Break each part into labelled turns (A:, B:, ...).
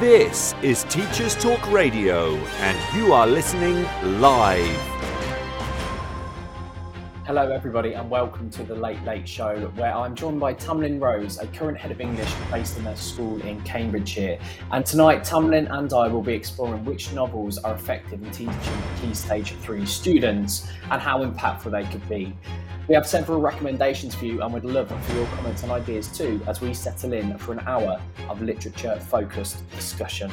A: This is Teachers Talk Radio, and you are listening live.
B: Hello, everybody, and welcome to the Late Late Show, where I'm joined by Tamlyn Rose, a current head of English based in a school in Cambridgeshire. And tonight, Tamlyn and I will be exploring which novels are effective in teaching Key Stage 3 students and how impactful they could be. We have several recommendations for you and would love for your comments and ideas too as we settle in for an hour of literature focused discussion.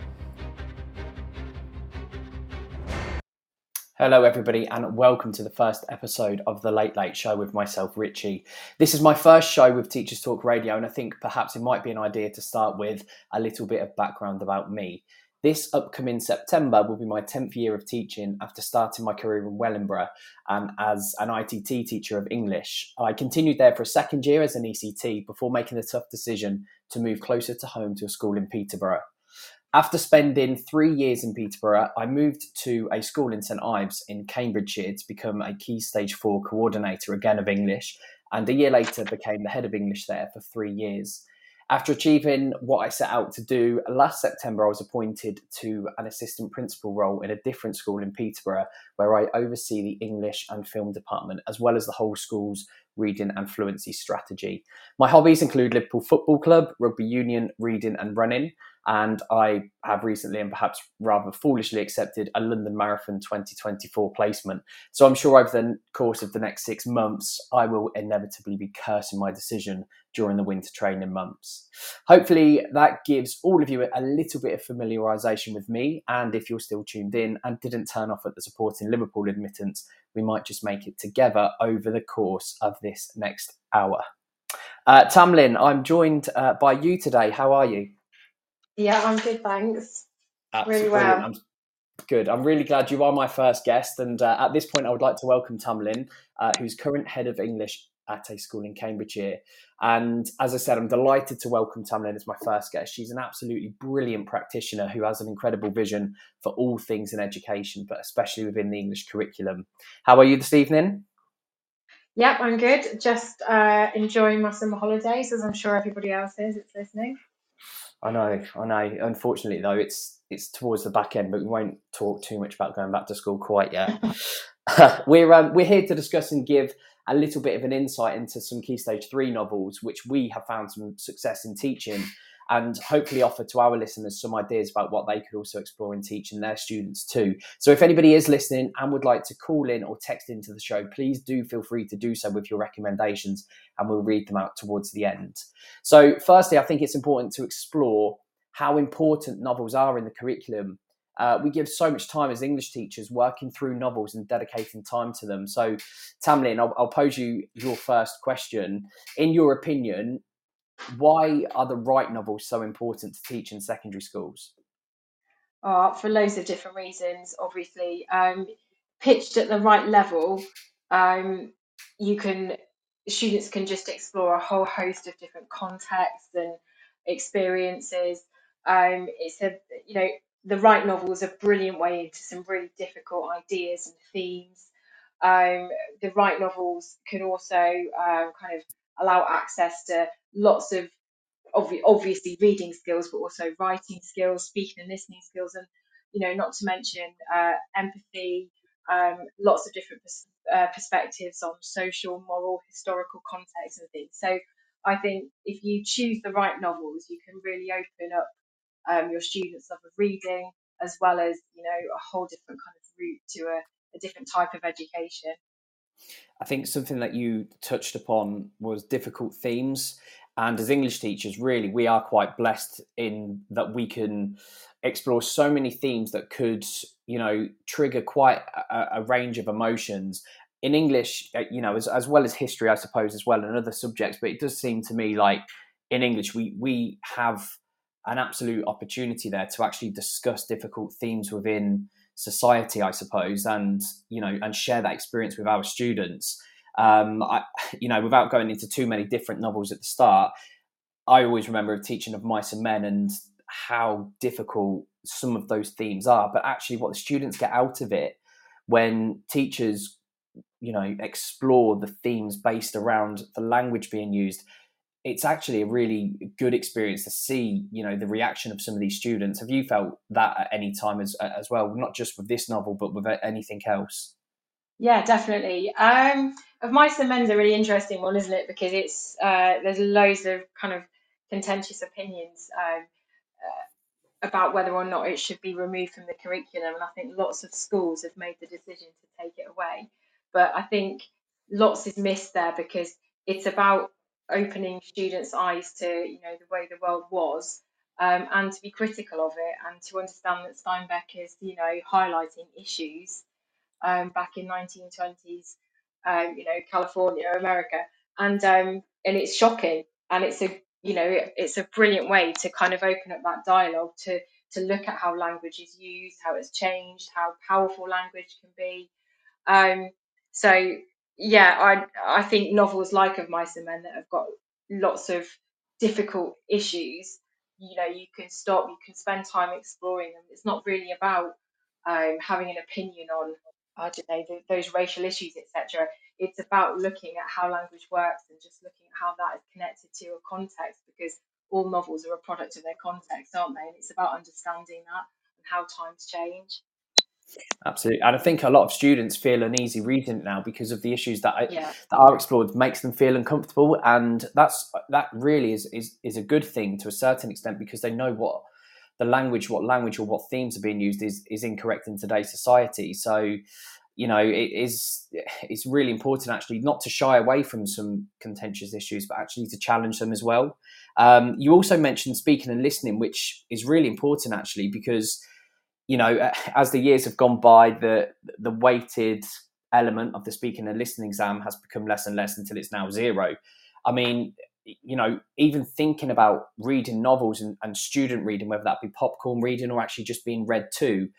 B: Hello, everybody, and welcome to the first episode of The Late Late Show with myself, Ritchie. This is my first show with Teachers Talk Radio, and I think perhaps it might be an idea to start with a little bit of background about me. This upcoming September will be my 10th year of teaching after starting my career in Wellingborough and as an ITT teacher of English. I continued there for a second year as an ECT before making the tough decision to move closer to home to a school in Peterborough. After spending three years in Peterborough, I moved to a school in St Ives in Cambridgeshire to become a Key Stage 4 coordinator again of English, and a year later became the head of English there for three years. After achieving what I set out to do last September, I was appointed to an assistant principal role in a different school in Peterborough, where I oversee the English and film department, as well as the whole school's reading and fluency strategy. My hobbies include Liverpool Football Club, rugby union, reading, and running. And I have recently and perhaps rather foolishly accepted a London Marathon 2024 placement. So I'm sure over the course of the next six months, I will inevitably be cursing my decision during the winter training months. Hopefully, that gives all of you a little bit of familiarisation with me. And if you're still tuned in and didn't turn off at the supporting Liverpool admittance, we might just make it together over the course of this next hour. Uh, Tamlyn, I'm joined uh, by you today. How are you?
C: Yeah, I'm good, thanks.
B: Absolutely.
C: Really well.
B: I'm good. I'm really glad you are my first guest. And uh, at this point, I would like to welcome Tamlyn, uh, who's current head of English at a school in Cambridgeshire. And as I said, I'm delighted to welcome Tamlyn as my first guest. She's an absolutely brilliant practitioner who has an incredible vision for all things in education, but especially within the English curriculum. How are you this evening?
C: Yep, I'm good. Just uh, enjoying my summer holidays, as I'm sure everybody else is that's listening.
B: I know, I know. Unfortunately, though, it's it's towards the back end, but we won't talk too much about going back to school quite yet. we're um, we're here to discuss and give a little bit of an insight into some key stage three novels, which we have found some success in teaching, and hopefully offer to our listeners some ideas about what they could also explore and teach in their students too. So, if anybody is listening and would like to call in or text into the show, please do feel free to do so with your recommendations, and we'll read them out towards the end. So, firstly, I think it's important to explore how important novels are in the curriculum uh, we give so much time as English teachers working through novels and dedicating time to them. So, Tamlyn, I'll, I'll pose you your first question. In your opinion, why are the right novels so important to teach in secondary schools?
C: Oh, for loads of different reasons, obviously. Um, pitched at the right level, um, you can students can just explore a whole host of different contexts and experiences. Um, it's a you know the right novel is a brilliant way into some really difficult ideas and themes. Um, the right novels can also um, kind of allow access to lots of obvi- obviously reading skills, but also writing skills, speaking and listening skills, and you know, not to mention uh, empathy, um, lots of different pers- uh, perspectives on social, moral, historical context and things. So I think if you choose the right novels, you can really open up um, your students love of reading, as well as you know a whole different kind of route to a, a different type of education.
B: I think something that you touched upon was difficult themes. And as English teachers, really, we are quite blessed in that we can explore so many themes that could, you know, trigger quite a, a range of emotions. In English, uh, you know, as, as well as history, I suppose, as well, and other subjects. But it does seem to me like in English, we we have an absolute opportunity there to actually discuss difficult themes within society, I suppose, and you know, and share that experience with our students. Um, I, you know, without going into too many different novels at the start, I always remember teaching of Mice and Men and how difficult some of those themes are, but actually what the students get out of it when teachers, you know, explore the themes based around the language being used. It's actually a really good experience to see, you know, the reaction of some of these students. Have you felt that at any time as as well, not just with this novel, but with anything else?
C: Yeah, definitely. Um, of Mice and Men's a really interesting one, isn't it? Because it's uh, there's loads of kind of contentious opinions um, uh, about whether or not it should be removed from the curriculum, and I think lots of schools have made the decision to take it away. But I think lots is missed there because it's about opening students' eyes to you know the way the world was. Um, and to be critical of it and to understand that Steinbeck is, you know, highlighting issues um, back in 1920s, um, you know, California, America, and um, and it's shocking, and it's a you know it's a brilliant way to kind of open up that dialogue to to look at how language is used, how it's changed, how powerful language can be. Um, so yeah, I I think novels like Of Mice and Men that have got lots of difficult issues, you know, you can stop, you can spend time exploring them. It's not really about um, having an opinion on I don't know, the, those racial issues, etc. It's about looking at how language works and just looking at how that is connected to a context because all novels are a product of their context, aren't they? And it's about understanding that and how times change.
B: Absolutely, and I think a lot of students feel uneasy reading it now because of the issues that I, yeah. that are explored makes them feel uncomfortable, and that's that really is, is is a good thing to a certain extent because they know what the language, what language or what themes are being used is is incorrect in today's society. So, you know, it is it's really important actually not to shy away from some contentious issues, but actually to challenge them as well. Um, you also mentioned speaking and listening, which is really important actually because you know as the years have gone by, the the weighted element of the speaking and listening exam has become less and less until it's now zero. I mean, you know, even thinking about reading novels and, and student reading, whether that be popcorn reading or actually just being read to,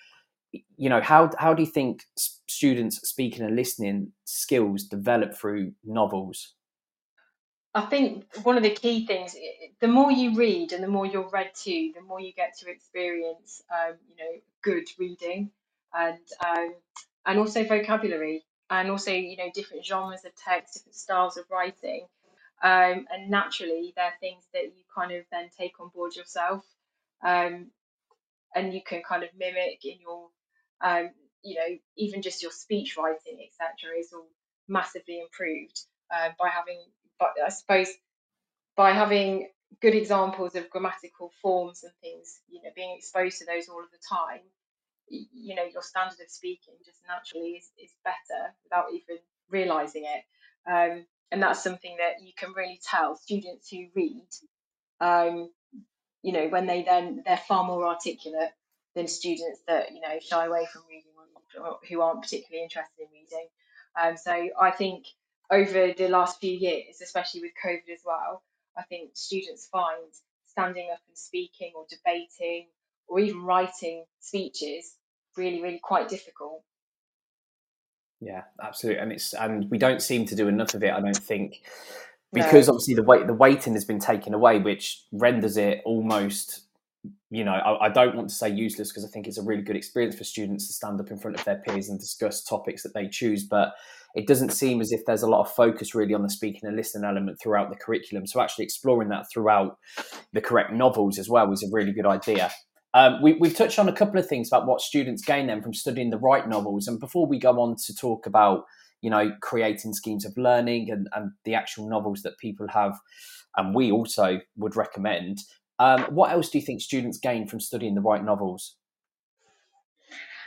B: you know, how how do you think students speaking and listening skills develop through novels?
C: I think one of the key things, the more you read and the more you're read to, the more you get to experience, um, you know, good reading and um, and also vocabulary and also you know different genres of text, different styles of writing. Um, and naturally, they're things that you kind of then take on board yourself, um, and you can kind of mimic in your, um, you know, even just your speech writing, etc., is all massively improved uh, by having, but I suppose, by having good examples of grammatical forms and things, you know, being exposed to those all of the time, you know, your standard of speaking just naturally is, is better without even realizing it. Um, and that's something that you can really tell students who read um, you know when they then they're far more articulate than students that you know shy away from reading or who aren't particularly interested in reading. Um, so i think over the last few years especially with covid as well i think students find standing up and speaking or debating or even writing speeches really really quite difficult
B: yeah, absolutely, and it's and we don't seem to do enough of it. I don't think because no. obviously the weight the weighting has been taken away, which renders it almost. You know, I, I don't want to say useless because I think it's a really good experience for students to stand up in front of their peers and discuss topics that they choose. But it doesn't seem as if there's a lot of focus really on the speaking and listening element throughout the curriculum. So actually exploring that throughout the correct novels as well is a really good idea. Um, we, have touched on a couple of things about what students gain then from studying the right novels. And before we go on to talk about, you know, creating schemes of learning and, and the actual novels that people have, and we also would recommend, um, what else do you think students gain from studying the right novels?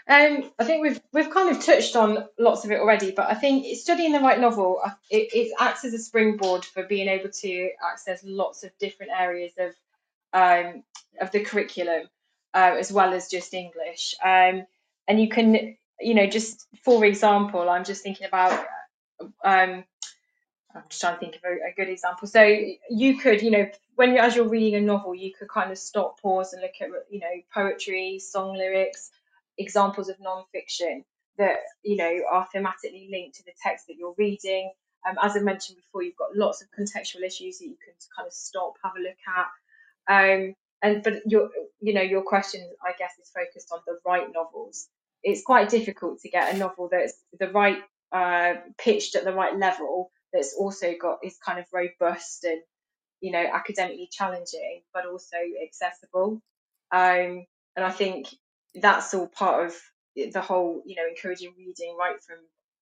C: Um, I think we've we've kind of touched on lots of it already, but I think studying the right novel uh, it, it acts as a springboard for being able to access lots of different areas of um, of the curriculum uh, as well as just English. Um, and you can, you know, just for example, I'm just thinking about. Um, I'm just trying to think of a, a, good example. So you could, you know, when you, as you're reading a novel, you could kind of stop, pause, and look at, you know, poetry, song lyrics, examples of non-fiction that you know are thematically linked to the text that you're reading. Um, as I mentioned before, you've got lots of contextual issues that you can kind of stop, have a look at. Um, and but your you know your question, I guess, is focused on the right novels. It's quite difficult to get a novel that's the right uh, pitched at the right level that's also got is kind of robust and you know academically challenging but also accessible um, and i think that's all part of the whole you know encouraging reading right from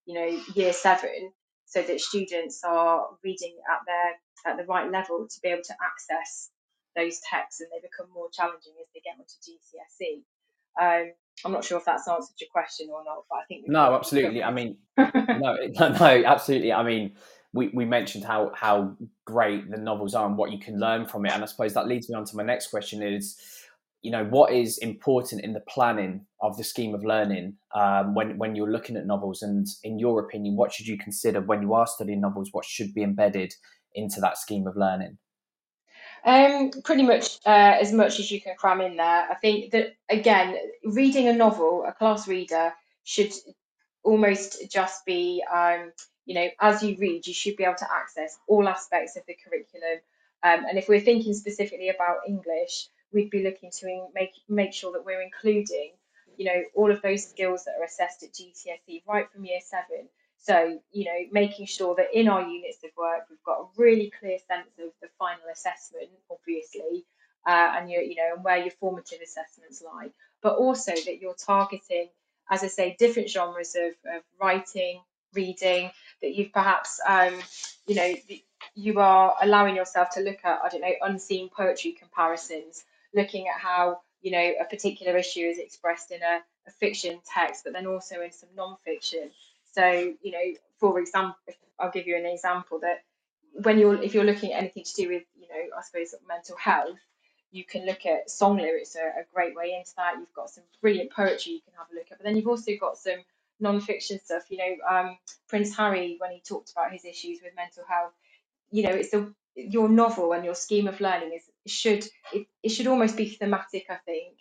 C: you know year seven so that students are reading at their at the right level to be able to access those texts and they become more challenging as they get onto GCSE. Um, I'm not sure if that's answered your question or not, but I think
B: no, absolutely. I mean, no, no, absolutely. I mean, we, we mentioned how how great the novels are and what you can learn from it, and I suppose that leads me on to my next question: is you know what is important in the planning of the scheme of learning um, when when you're looking at novels, and in your opinion, what should you consider when you are studying novels? What should be embedded into that scheme of learning?
C: Um, pretty much uh, as much as you can cram in there. I think that again, reading a novel, a class reader should almost just be, um, you know, as you read, you should be able to access all aspects of the curriculum. Um, and if we're thinking specifically about English, we'd be looking to make make sure that we're including, you know, all of those skills that are assessed at GCSE right from year seven so, you know, making sure that in our units of work, we've got a really clear sense of the final assessment, obviously, uh, and you you know, and where your formative assessments lie, but also that you're targeting, as I say, different genres of, of writing, reading, that you've perhaps, um, you know, you are allowing yourself to look at, I don't know, unseen poetry comparisons, looking at how, you know, a particular issue is expressed in a, a fiction text, but then also in some non-fiction so, you know, for example, I'll give you an example that when you're if you're looking at anything to do with, you know, I suppose mental health, you can look at song lyrics are a great way into that. You've got some brilliant poetry you can have a look at, but then you've also got some non-fiction stuff. You know, um, Prince Harry when he talked about his issues with mental health, you know, it's a your novel and your scheme of learning is should it, it should almost be thematic. I think.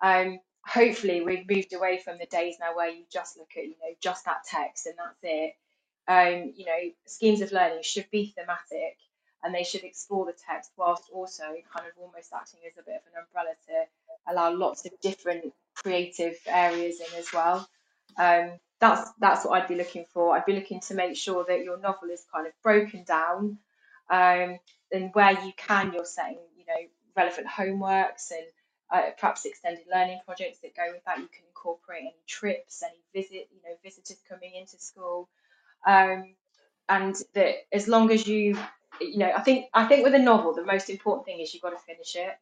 C: Um, hopefully we've moved away from the days now where you just look at you know just that text and that's it. Um, you know schemes of learning should be thematic and they should explore the text whilst also kind of almost acting as a bit of an umbrella to allow lots of different creative areas in as well. Um, that's that's what I'd be looking for. I'd be looking to make sure that your novel is kind of broken down um, and where you can you're setting you know relevant homeworks and uh, perhaps extended learning projects that go with that. You can incorporate any trips, any visit, you know, visitors coming into school, um, and that as long as you, you know, I think I think with a novel, the most important thing is you've got to finish it.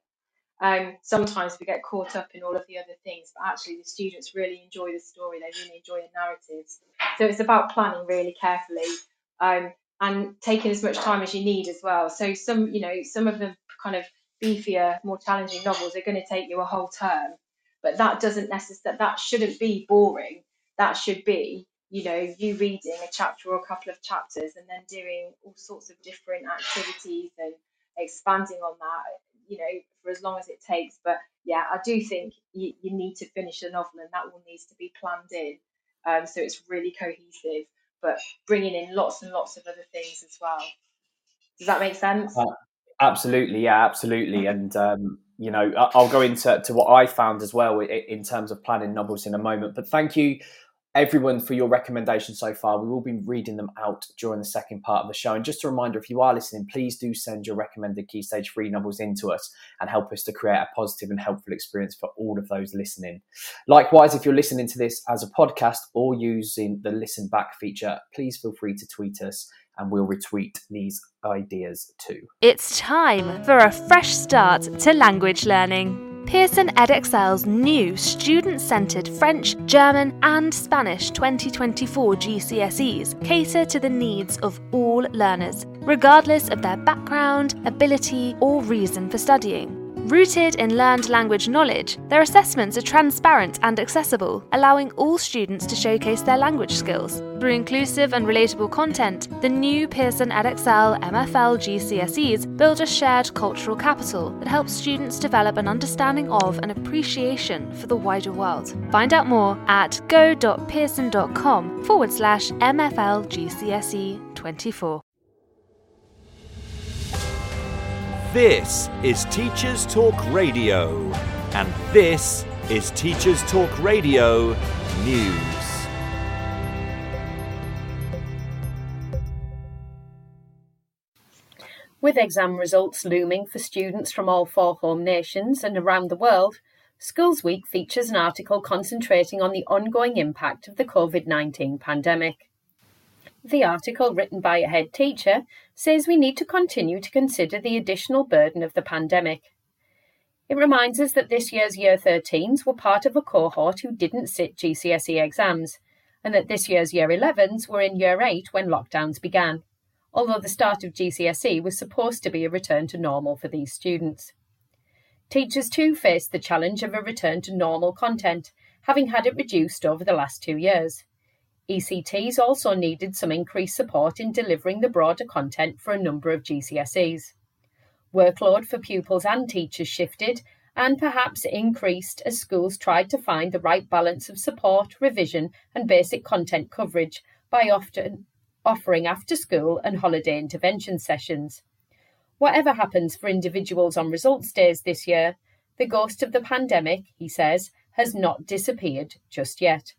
C: Um, sometimes we get caught up in all of the other things, but actually the students really enjoy the story. They really enjoy the narratives. So it's about planning really carefully um, and taking as much time as you need as well. So some, you know, some of the kind of beefier, more challenging novels are going to take you a whole term. But that doesn't necessarily, that shouldn't be boring. That should be, you know, you reading a chapter or a couple of chapters and then doing all sorts of different activities and expanding on that, you know, for as long as it takes. But yeah, I do think you, you need to finish the novel and that all needs to be planned in. Um, so it's really cohesive, but bringing in lots and lots of other things as well. Does that make sense? Uh,
B: Absolutely, yeah, absolutely, and um, you know, I'll go into to what I found as well in terms of planning novels in a moment. But thank you, everyone, for your recommendations so far. We will be reading them out during the second part of the show. And just a reminder, if you are listening, please do send your recommended Key Stage Three novels into us and help us to create a positive and helpful experience for all of those listening. Likewise, if you're listening to this as a podcast or using the listen back feature, please feel free to tweet us and we'll retweet these ideas too.
D: It's time for a fresh start to language learning. Pearson Edexcel's new student centred French, German, and Spanish 2024 GCSEs cater to the needs of all learners, regardless of their background, ability, or reason for studying. Rooted in learned language knowledge, their assessments are transparent and accessible, allowing all students to showcase their language skills. Through inclusive and relatable content, the new Pearson Edexcel MFL GCSEs build a shared cultural capital that helps students develop an understanding of and appreciation for the wider world. Find out more at go.pearson.com forward slash MFL GCSE 24.
A: This is Teachers Talk Radio, and this is Teachers Talk Radio News.
E: With exam results looming for students from all four home nations and around the world, Schools Week features an article concentrating on the ongoing impact of the COVID 19 pandemic. The article, written by a head teacher, says we need to continue to consider the additional burden of the pandemic. It reminds us that this year's Year 13s were part of a cohort who didn't sit GCSE exams, and that this year's Year 11s were in Year 8 when lockdowns began, although the start of GCSE was supposed to be a return to normal for these students. Teachers too faced the challenge of a return to normal content, having had it reduced over the last two years. ECTs also needed some increased support in delivering the broader content for a number of GCSEs. Workload for pupils and teachers shifted and perhaps increased as schools tried to find the right balance of support, revision, and basic content coverage by often offering after school and holiday intervention sessions. Whatever happens for individuals on results days this year, the ghost of the pandemic, he says, has not disappeared just yet.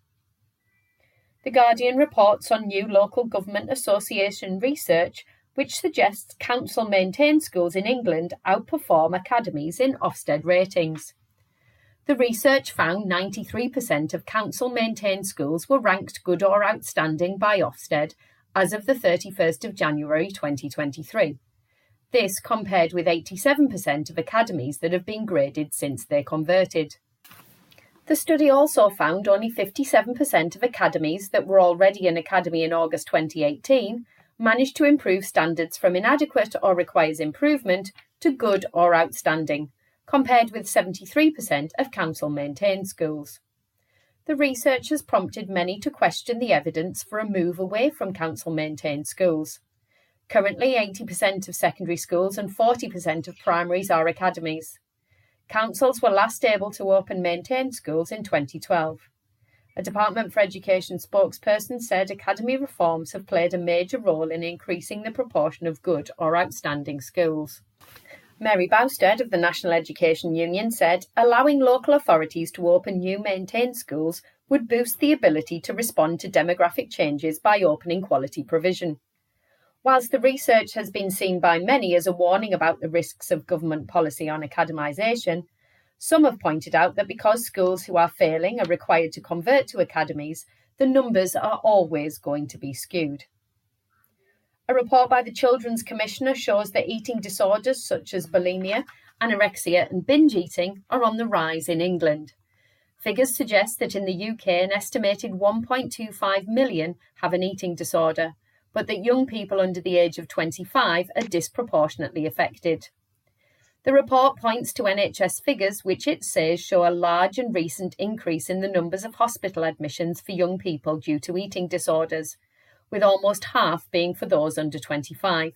E: The Guardian reports on new local government association research which suggests council maintained schools in England outperform academies in Ofsted ratings. The research found 93% of council maintained schools were ranked good or outstanding by Ofsted as of the 31st of January 2023. This compared with 87% of academies that have been graded since they converted. The study also found only 57% of academies that were already an academy in August 2018 managed to improve standards from inadequate or requires improvement to good or outstanding, compared with 73% of council maintained schools. The research has prompted many to question the evidence for a move away from council maintained schools. Currently, 80% of secondary schools and 40% of primaries are academies. Councils were last able to open maintained schools in 2012. A Department for Education spokesperson said academy reforms have played a major role in increasing the proportion of good or outstanding schools. Mary Bousted of the National Education Union said allowing local authorities to open new maintained schools would boost the ability to respond to demographic changes by opening quality provision. Whilst the research has been seen by many as a warning about the risks of government policy on academisation, some have pointed out that because schools who are failing are required to convert to academies, the numbers are always going to be skewed. A report by the Children's Commissioner shows that eating disorders such as bulimia, anorexia, and binge eating are on the rise in England. Figures suggest that in the UK, an estimated 1.25 million have an eating disorder, but that young people under the age of 25 are disproportionately affected. The report points to NHS figures which it says show a large and recent increase in the numbers of hospital admissions for young people due to eating disorders, with almost half being for those under 25.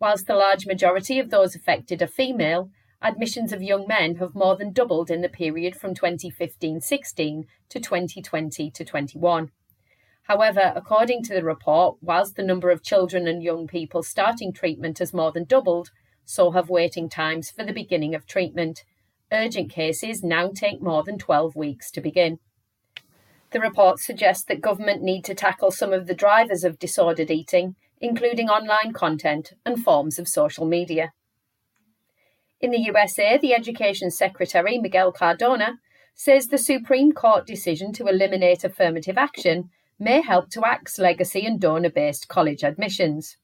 E: Whilst the large majority of those affected are female, admissions of young men have more than doubled in the period from 2015 16 to 2020 to 21. However, according to the report, whilst the number of children and young people starting treatment has more than doubled, so have waiting times for the beginning of treatment. Urgent cases now take more than 12 weeks to begin. The report suggests that government need to tackle some of the drivers of disordered eating, including online content and forms of social media. In the USA, the Education Secretary, Miguel Cardona, says the Supreme Court decision to eliminate affirmative action may help to axe legacy and donor based college admissions.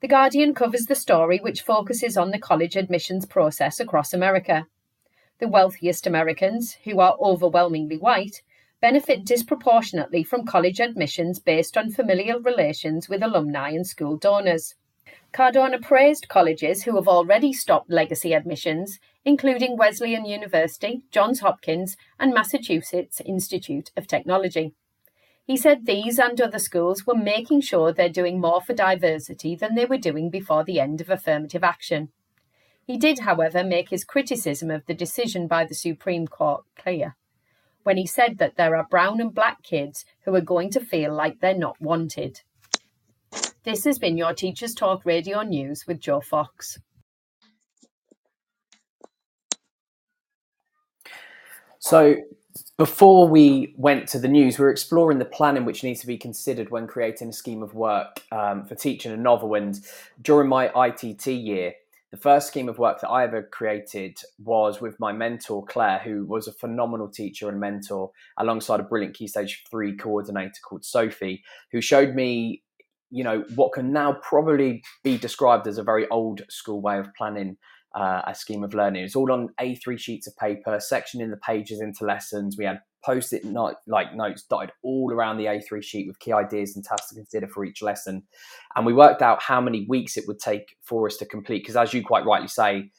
E: The Guardian covers the story which focuses on the college admissions process across America. The wealthiest Americans, who are overwhelmingly white, benefit disproportionately from college admissions based on familial relations with alumni and school donors. Cardona praised colleges who have already stopped legacy admissions, including Wesleyan University, Johns Hopkins, and Massachusetts Institute of Technology. He said these and other schools were making sure they're doing more for diversity than they were doing before the end of affirmative action. He did, however, make his criticism of the decision by the Supreme Court clear when he said that there are brown and black kids who are going to feel like they're not wanted. This has been your Teachers Talk Radio News with Joe Fox.
B: So, before we went to the news, we were exploring the planning which needs to be considered when creating a scheme of work um, for teaching a novel. And during my ITT year, the first scheme of work that I ever created was with my mentor, Claire, who was a phenomenal teacher and mentor, alongside a brilliant Key Stage 3 coordinator called Sophie, who showed me you know what can now probably be described as a very old school way of planning uh, a scheme of learning. It's all on A3 sheets of paper, sectioning the pages into lessons. We had post-it note, like notes dotted all around the A3 sheet with key ideas and tasks to consider for each lesson. And we worked out how many weeks it would take for us to complete. Because as you quite rightly say,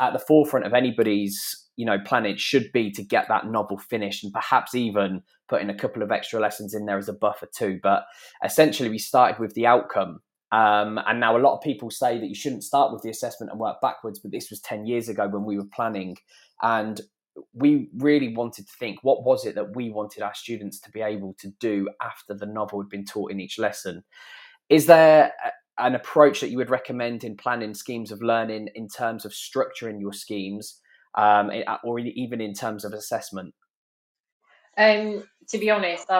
B: at the forefront of anybody's you know plan it should be to get that novel finished and perhaps even put in a couple of extra lessons in there as a buffer too but essentially we started with the outcome um, and now a lot of people say that you shouldn't start with the assessment and work backwards but this was 10 years ago when we were planning and we really wanted to think what was it that we wanted our students to be able to do after the novel had been taught in each lesson is there an approach that you would recommend in planning schemes of learning in terms of structuring your schemes um, or even in terms of assessment?
C: Um, to be honest,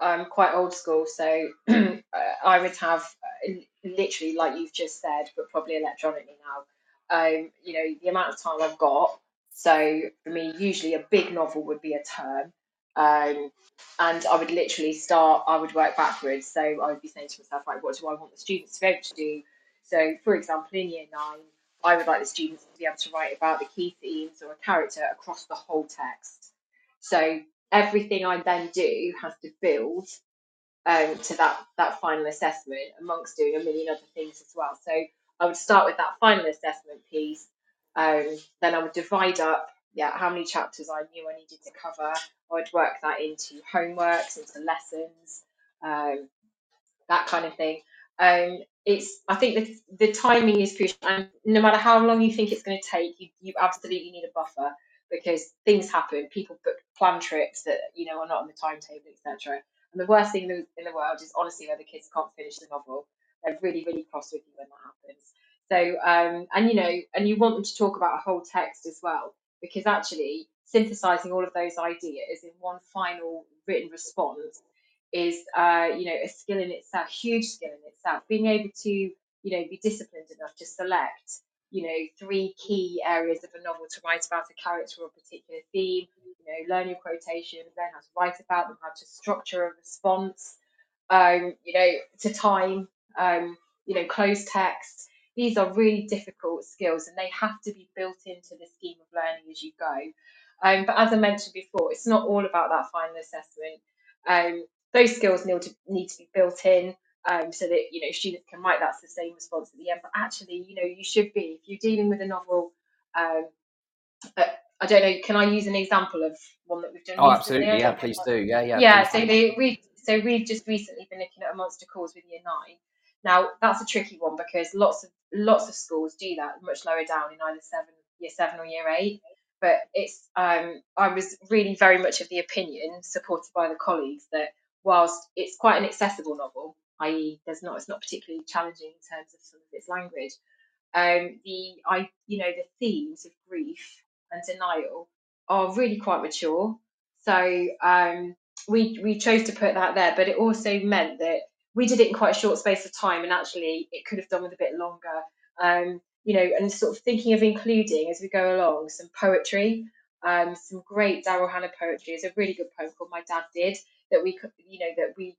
C: I'm quite old school, so I would have uh, literally like you've just said, but probably electronically now. Um, you know, the amount of time I've got. So for me, usually a big novel would be a term. Um, and I would literally start, I would work backwards. So I would be saying to myself, right, what do I want the students to be able to do? So, for example, in year nine, I would like the students to be able to write about the key themes or a character across the whole text. So everything I then do has to build um, to that that final assessment, amongst doing a million other things as well. So I would start with that final assessment piece. Um, then I would divide up, yeah, how many chapters I knew I needed to cover. I would work that into homeworks, into lessons, um, that kind of thing. Um, it's I think the, the timing is crucial, and no matter how long you think it's going to take, you, you absolutely need a buffer because things happen. People book plan trips that you know are not on the timetable, etc. And the worst thing in the, in the world is honestly where the kids can't finish the novel. They're really really cross with you when that happens. So um, and you know, and you want them to talk about a whole text as well because actually synthesizing all of those ideas in one final written response is uh, you know a skill in itself, huge skill in itself. Being able to you know be disciplined enough to select you know three key areas of a novel to write about a character or a particular theme. You know, learn your quotations, learn how to write about them, how to structure a response. Um, you know, to time. Um, you know, close text. These are really difficult skills, and they have to be built into the scheme of learning as you go. Um, but as I mentioned before, it's not all about that final assessment. Um, those skills need to need to be built in um, so that you know students can write that sustained response at the end. But actually, you know, you should be if you're dealing with a novel. Um, uh, I don't know. Can I use an example of one that we've done?
B: Oh, absolutely. Yeah, please do. Yeah, yeah.
C: Yeah. So they, we so we've just recently been looking at a monster calls with year nine. Now that's a tricky one because lots of lots of schools do that much lower down in either seven year seven or year eight. But it's um, I was really very much of the opinion, supported by the colleagues, that whilst it's quite an accessible novel, i.e., there's not it's not particularly challenging in terms of some of its language. Um, the I you know the themes of grief and denial are really quite mature. So um, we we chose to put that there, but it also meant that we did it in quite a short space of time, and actually it could have done with a bit longer. Um, you know, and sort of thinking of including as we go along some poetry, um, some great Daryl Hannah poetry. It's a really good poem called My Dad Did, that we you know, that we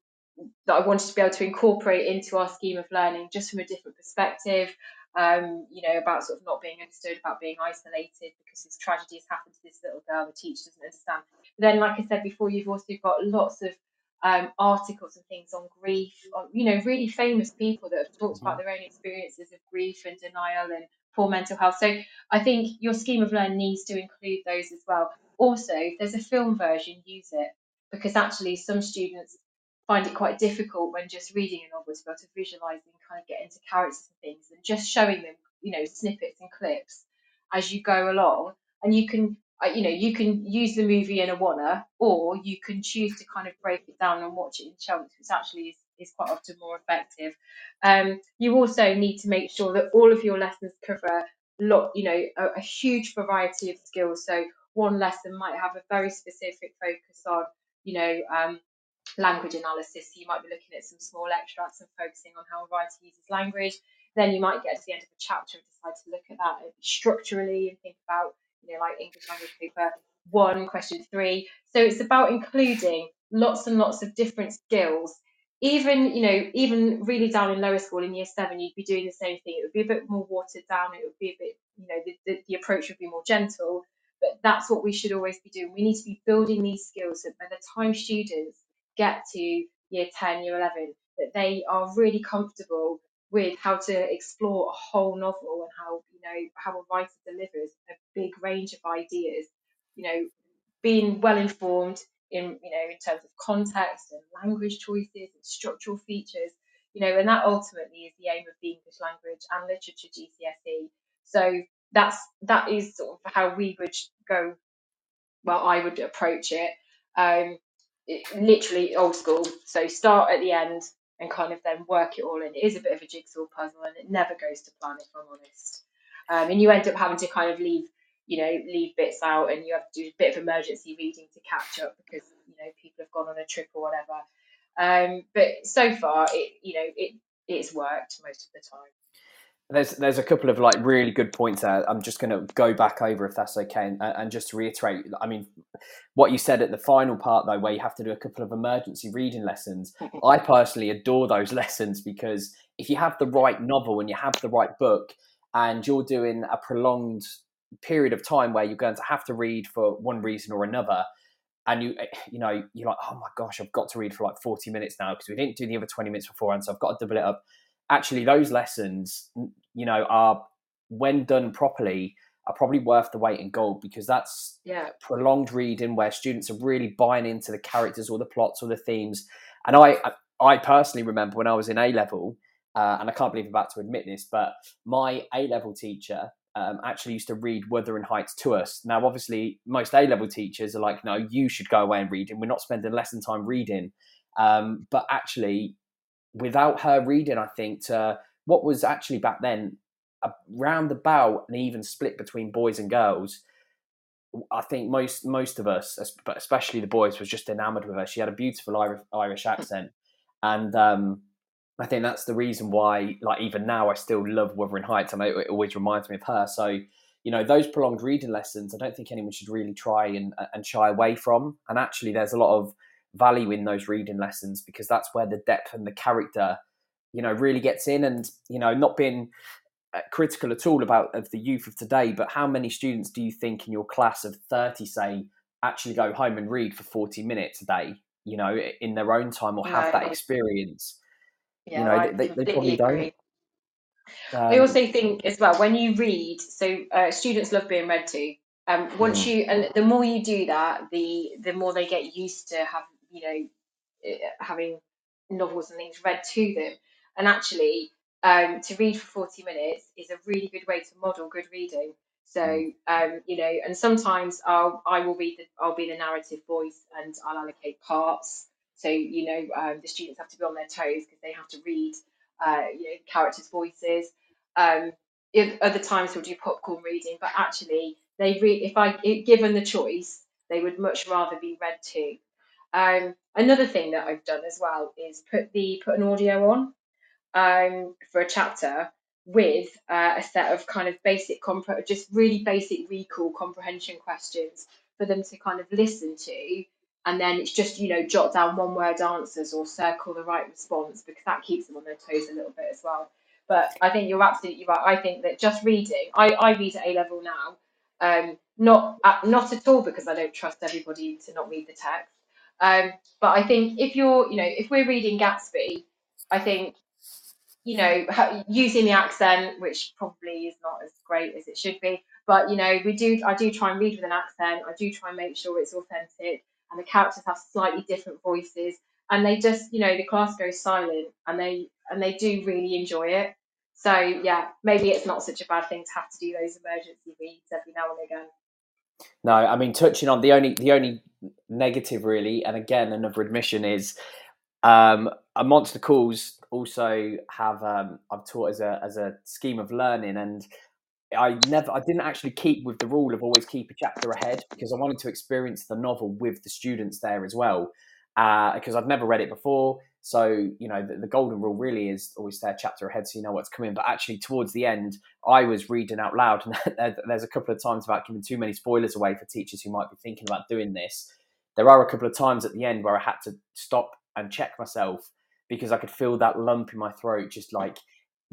C: that I wanted to be able to incorporate into our scheme of learning just from a different perspective. Um, you know, about sort of not being understood, about being isolated because this tragedy has happened to this little girl the teacher doesn't understand. But then, like I said before, you've also got lots of um, articles and things on grief, on, you know, really famous people that have talked about their own experiences of grief and denial and poor mental health. So I think your scheme of learning needs to include those as well. Also, if there's a film version, use it because actually some students find it quite difficult when just reading a novel to be able to visualize and kind of get into characters and things and just showing them, you know, snippets and clips as you go along. And you can, uh, you know, you can use the movie in Awana, or you can choose to kind of break it down and watch it in chunks, which actually is, is quite often more effective. Um, you also need to make sure that all of your lessons cover lot, you know, a, a huge variety of skills. So one lesson might have a very specific focus on, you know, um, language analysis. So you might be looking at some small extracts and focusing on how a writer uses language. Then you might get to the end of a chapter and decide to look at that structurally and think about, you know, like English language paper one, question three. So it's about including lots and lots of different skills. Even, you know, even really down in lower school in year seven, you'd be doing the same thing. It would be a bit more watered down. It would be a bit, you know, the, the, the approach would be more gentle. But that's what we should always be doing. We need to be building these skills so by the time students get to year 10, year 11, that they are really comfortable with how to explore a whole novel and how, you know, how a writer delivers a big range of ideas, you know, being well informed in, you know, in terms of context and language choices and structural features, you know, and that ultimately is the aim of the English language and literature GCSE. So that's that is sort of how we would go well I would approach it. Um, literally old school. So start at the end and kind of then work it all in. It is a bit of a jigsaw puzzle and it never goes to plan if I'm honest. Um, and you end up having to kind of leave, you know, leave bits out and you have to do a bit of emergency reading to catch up because, you know, people have gone on a trip or whatever. Um, but so far, it, you know, it, it's worked most of the time.
B: There's there's a couple of like really good points there. I'm just going to go back over if that's okay, and, and just reiterate. I mean, what you said at the final part though, where you have to do a couple of emergency reading lessons. I personally adore those lessons because if you have the right novel and you have the right book, and you're doing a prolonged period of time where you're going to have to read for one reason or another, and you eh, you know you're like, oh my gosh, I've got to read for like 40 minutes now because we didn't do the other 20 minutes beforehand, so I've got to double it up actually those lessons, you know, are when done properly are probably worth the weight in gold because that's
C: yeah.
B: prolonged reading where students are really buying into the characters or the plots or the themes. And I, I personally remember when I was in A level, uh, and I can't believe I'm about to admit this, but my A level teacher um, actually used to read Wuthering Heights to us. Now, obviously, most A level teachers are like, no, you should go away and read, and we're not spending lesson time reading. Um, but actually, without her reading, I think, to what was actually back then around about an even split between boys and girls. I think most most of us, but especially the boys, was just enamored with her. She had a beautiful Irish accent, and um, I think that's the reason why, like even now, I still love Wuthering Heights. and mean, it always reminds me of her. So, you know, those prolonged reading lessons, I don't think anyone should really try and and shy away from. And actually, there's a lot of value in those reading lessons because that's where the depth and the character, you know, really gets in. And you know, not being uh, critical at all about of the youth of today, but how many students do you think in your class of thirty say actually go home and read for forty minutes a day? You know, in their own time or have that experience.
C: Yeah, you know, they, they, probably agree. don't. Um, I also think as well when you read, so uh, students love being read to. Um, once mm. you and the more you do that, the the more they get used to have you know, eh, having novels and things read to them. And actually, um, to read for 40 minutes is a really good way to model good reading. So, mm. um, you know, and sometimes I'll, I will read the, I'll be the narrative voice and I'll allocate parts. So, you know, um, the students have to be on their toes because they have to read, uh, you know, characters' voices. Um, if, other times we'll do popcorn reading, but actually, they read, if I, given the choice, they would much rather be read to. Um, another thing that I've done as well is put the put an audio on um, for a chapter with uh, a set of kind of basic compre- just really basic recall comprehension questions for them to kind of listen to. And then it's just you know jot down one word answers or circle the right response because that keeps them on their toes a little bit as well. But i think you're absolutely right. I think that just reading i, I read at a level now um, not uh, not at all because i don't trust everybody to not read the text Um, but I think if you're, you know, if we're reading Gatsby, I think, you know, using the accent, which probably is not as great as it should be, but you know, we do, I do try and read with an accent. I do try and make sure it's authentic, and the characters have slightly different voices, and they just, you know, the class goes silent, and they and they do really enjoy it. So yeah, maybe it's not such a bad thing to have to do those emergency reads every now and again.
B: No, I mean touching on the only the only negative really, and again another admission is um, monster calls also have um, I've taught as a as a scheme of learning and I never I didn't actually keep with the rule of always keep a chapter ahead because I wanted to experience the novel with the students there as well uh, because I've never read it before. So, you know, the, the, golden rule really is always stay a chapter ahead so you know what's coming. But actually, towards the end, I was reading out loud. And there's a couple of times about giving too many spoilers away for teachers who might be thinking about doing this. There are a couple of times at the end where I had to stop and check myself because I could feel that lump in my throat just like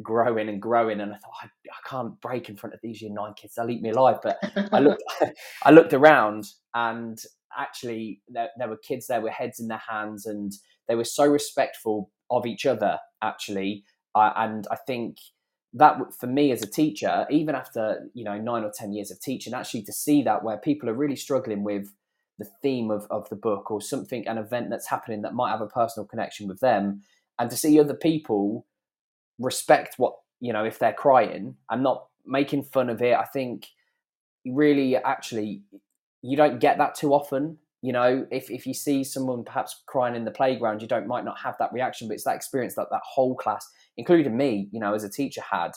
B: growing and growing. And I thought, I, I can't break in front of these year nine kids. They'll eat me alive. But I looked, I looked around and actually there, there were kids there with heads in their hands and they were so respectful of each other actually uh, and i think that for me as a teacher even after you know nine or ten years of teaching actually to see that where people are really struggling with the theme of, of the book or something an event that's happening that might have a personal connection with them and to see other people respect what you know if they're crying and not making fun of it i think really actually you don't get that too often. You know, if, if you see someone perhaps crying in the playground, you don't might not have that reaction, but it's that experience that that whole class, including me, you know, as a teacher had,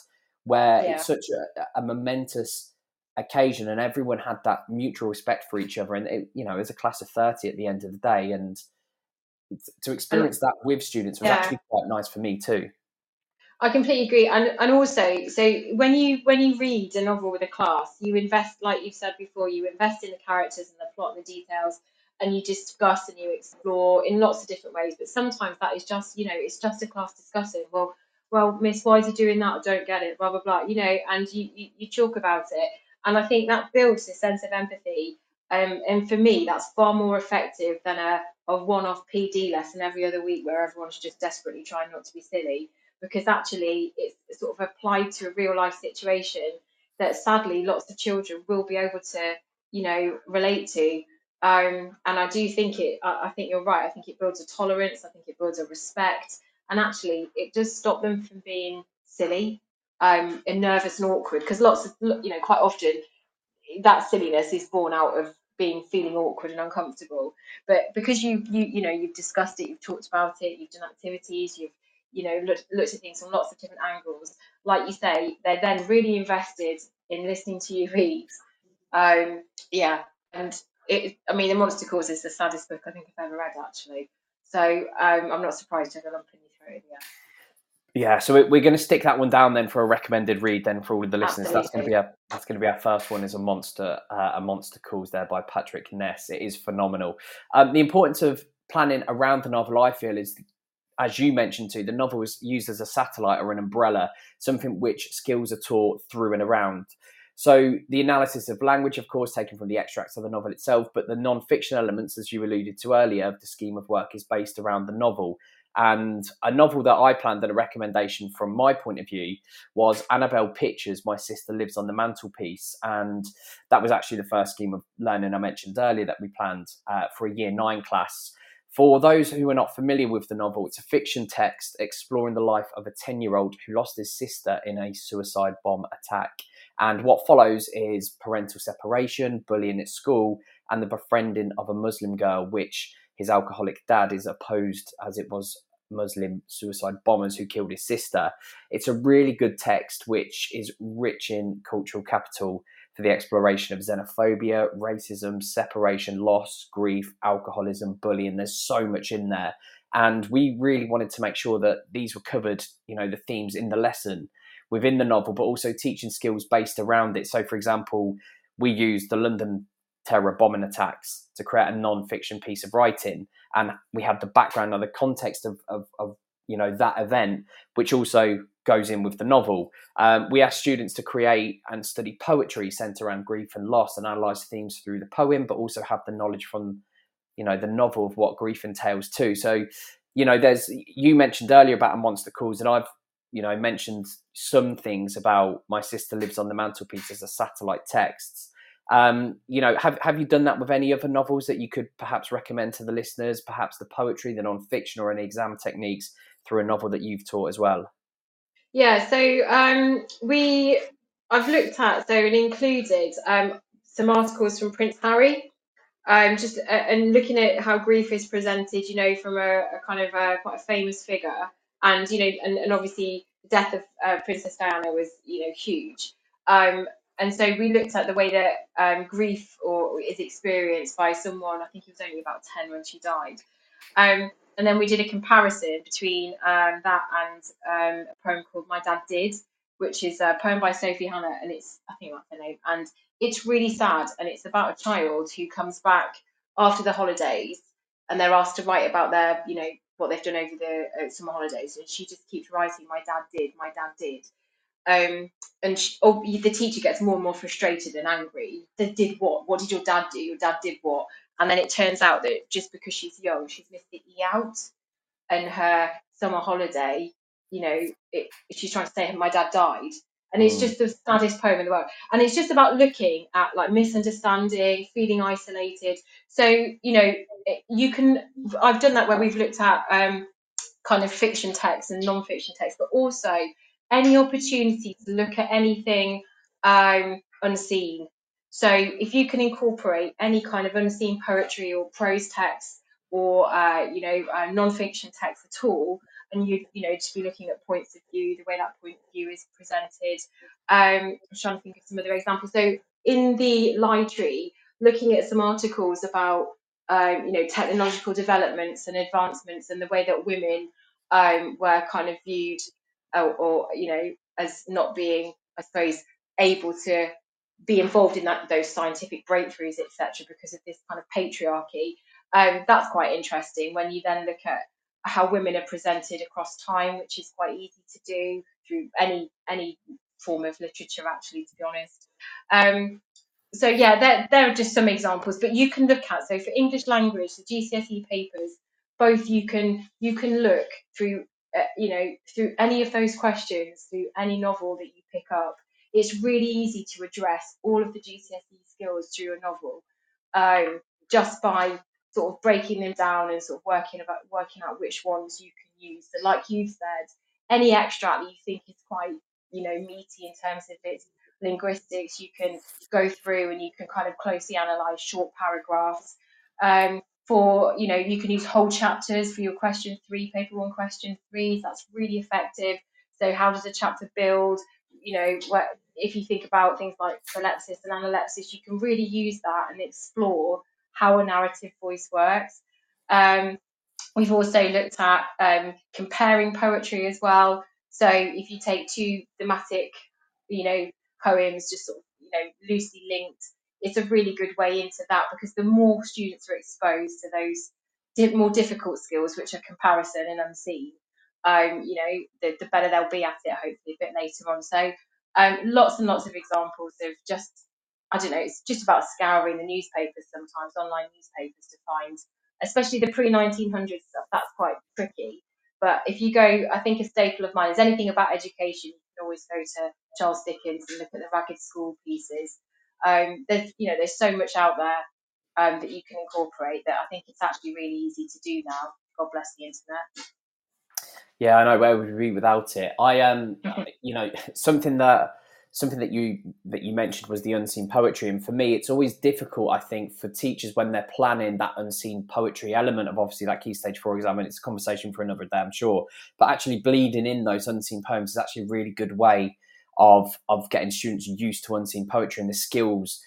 B: where yeah. it's such a, a, momentous occasion and everyone had that mutual respect for each other. And, it, you know, as a class of 30 at the end of the day. And to experience that with students was yeah. actually quite nice for me too.
C: I completely agree, and and also, so when you when you read a novel with a class, you invest, like you've said before, you invest in the characters and the plot and the details, and you discuss and you explore in lots of different ways. But sometimes that is just, you know, it's just a class discussing. Well, well, Miss, why is he doing that? I don't get it. Blah blah blah. You know, and you you, you talk about it, and I think that builds a sense of empathy. Um, and for me, that's far more effective than a, a one-off PD lesson every other week where everyone's just desperately trying not to be silly because actually it's sort of applied to a real life situation that sadly lots of children will be able to you know relate to um, and I do think it I, I think you're right. I think it builds a tolerance. I think it builds a respect. And actually it does stop them from being silly um, and nervous and awkward. Because lots of you know quite often that silliness is born out of being feeling awkward and uncomfortable. But because you you you know you've discussed it you've talked about it you've done activities you've you know looked, looked at things from lots of different angles like you say they're then really invested in listening to you read um yeah and it i mean the monster calls is the saddest book i think i've ever read actually so um, i'm not surprised to have a lump in your throat yeah
B: yeah, so we're going to stick that one down then for a recommended read then for all of the listeners. Absolutely. That's going to be a that's going to be our first one is a monster uh, a monster calls there by Patrick Ness. It is phenomenal. Um, the importance of planning around the novel, I feel, is as you mentioned too, the novel is used as a satellite or an umbrella, something which skills are taught through and around. So the analysis of language, of course, taken from the extracts of the novel itself, but the non-fiction elements, as you alluded to earlier, of the scheme of work is based around the novel. And a novel that I planned and a recommendation from my point of view was Annabel Pitcher, My Sister Lives on the Mantelpiece. And that was actually the first scheme of learning I mentioned earlier that we planned uh, for a year nine class. For those who are not familiar with the novel, it's a fiction text exploring the life of a 10 year old who lost his sister in a suicide bomb attack. And what follows is parental separation, bullying at school, and the befriending of a Muslim girl, which his alcoholic dad is opposed as it was Muslim suicide bombers who killed his sister. It's a really good text which is rich in cultural capital for the exploration of xenophobia, racism, separation, loss, grief, alcoholism, bullying. There's so much in there. And we really wanted to make sure that these were covered, you know, the themes in the lesson within the novel, but also teaching skills based around it. So, for example, we used the London terror bombing attacks to create a non-fiction piece of writing and we had the background and the context of, of, of you know that event which also goes in with the novel. Um, we ask students to create and study poetry centered around grief and loss and analyze themes through the poem, but also have the knowledge from you know the novel of what grief entails too. So you know, there's you mentioned earlier about a monster calls, and I've you know I mentioned some things about my sister lives on the mantelpiece as a satellite texts. Um, you know, have have you done that with any other novels that you could perhaps recommend to the listeners? Perhaps the poetry, the non-fiction, or any exam techniques through a novel that you've taught as well.
C: Yeah, so um, we I've looked at so and included um, some articles from Prince Harry, um, just uh, and looking at how grief is presented, you know, from a, a kind of a, quite a famous figure, and you know, and, and obviously the death of uh, Princess Diana was you know huge. Um, and so we looked at the way that um, grief or is experienced by someone. I think he was only about ten when she died. Um, and then we did a comparison between um, that and um, a poem called My Dad Did, which is a poem by Sophie Hannah, and it's I think that's her name, and it's really sad, and it's about a child who comes back after the holidays, and they're asked to write about their, you know, what they've done over the uh, summer holidays, and she just keeps writing, "My dad did, my dad did," um, and she, oh, the teacher gets more and more frustrated and angry. They did what? What did your dad do? Your dad did what? And then it turns out that just because she's young, she's missed the e out, and her summer holiday you know, it, she's trying to say my dad died. And it's mm. just the saddest poem in the world. And it's just about looking at like misunderstanding, feeling isolated. So, you know, you can, I've done that where we've looked at um, kind of fiction text and non fiction text, but also any opportunity to look at anything um, unseen. So if you can incorporate any kind of unseen poetry or prose text or, uh, you know, uh, non fiction text at all, and you you know to be looking at points of view, the way that point of view is presented. Um, I'm trying to think of some other examples. So in the library, looking at some articles about um, you know technological developments and advancements and the way that women um, were kind of viewed or, or you know as not being, I suppose, able to be involved in that those scientific breakthroughs, etc., because of this kind of patriarchy. Um, that's quite interesting when you then look at how women are presented across time, which is quite easy to do through any any form of literature, actually, to be honest. Um, so yeah, there, there are just some examples, but you can look at so for English language, the GCSE papers, both you can you can look through uh, you know through any of those questions through any novel that you pick up. It's really easy to address all of the GCSE skills through a novel um, just by sort of breaking them down and sort of working about working out which ones you can use. So, like you've said, any extract that you think is quite you know meaty in terms of its linguistics, you can go through and you can kind of closely analyze short paragraphs. Um, for you know, you can use whole chapters for your question three, paper one, question three. That's really effective. So, how does a chapter build? You know, what, if you think about things like prolepsis and analepsis, you can really use that and explore how a narrative voice works. Um, we've also looked at um, comparing poetry as well. So if you take two thematic, you know, poems just sort of, you know, loosely linked, it's a really good way into that because the more students are exposed to those more difficult skills, which are comparison and unseen, um, you know, the, the better they'll be at it, hopefully, a bit later on. So um, lots and lots of examples of just I don't know, it's just about scouring the newspapers sometimes, online newspapers to find, especially the pre 1900s stuff. That's quite tricky. But if you go, I think a staple of mine is anything about education. You can always go to Charles Dickens and look at the Ragged School pieces. Um, there's, you know, there's so much out there um, that you can incorporate that I think it's actually really easy to do now. God bless the internet.
B: Yeah, I know. Where would we be without it? I um, you know, something that something that you that you mentioned was the unseen poetry. And for me it's always difficult i think for teachers when they're planning that unseen poetry element of obviously that key stage four exam and it's a conversation for another day i'm sure. But actually bleeding in those unseen poems is actually a really good way of of getting students used to unseen poetry and the skills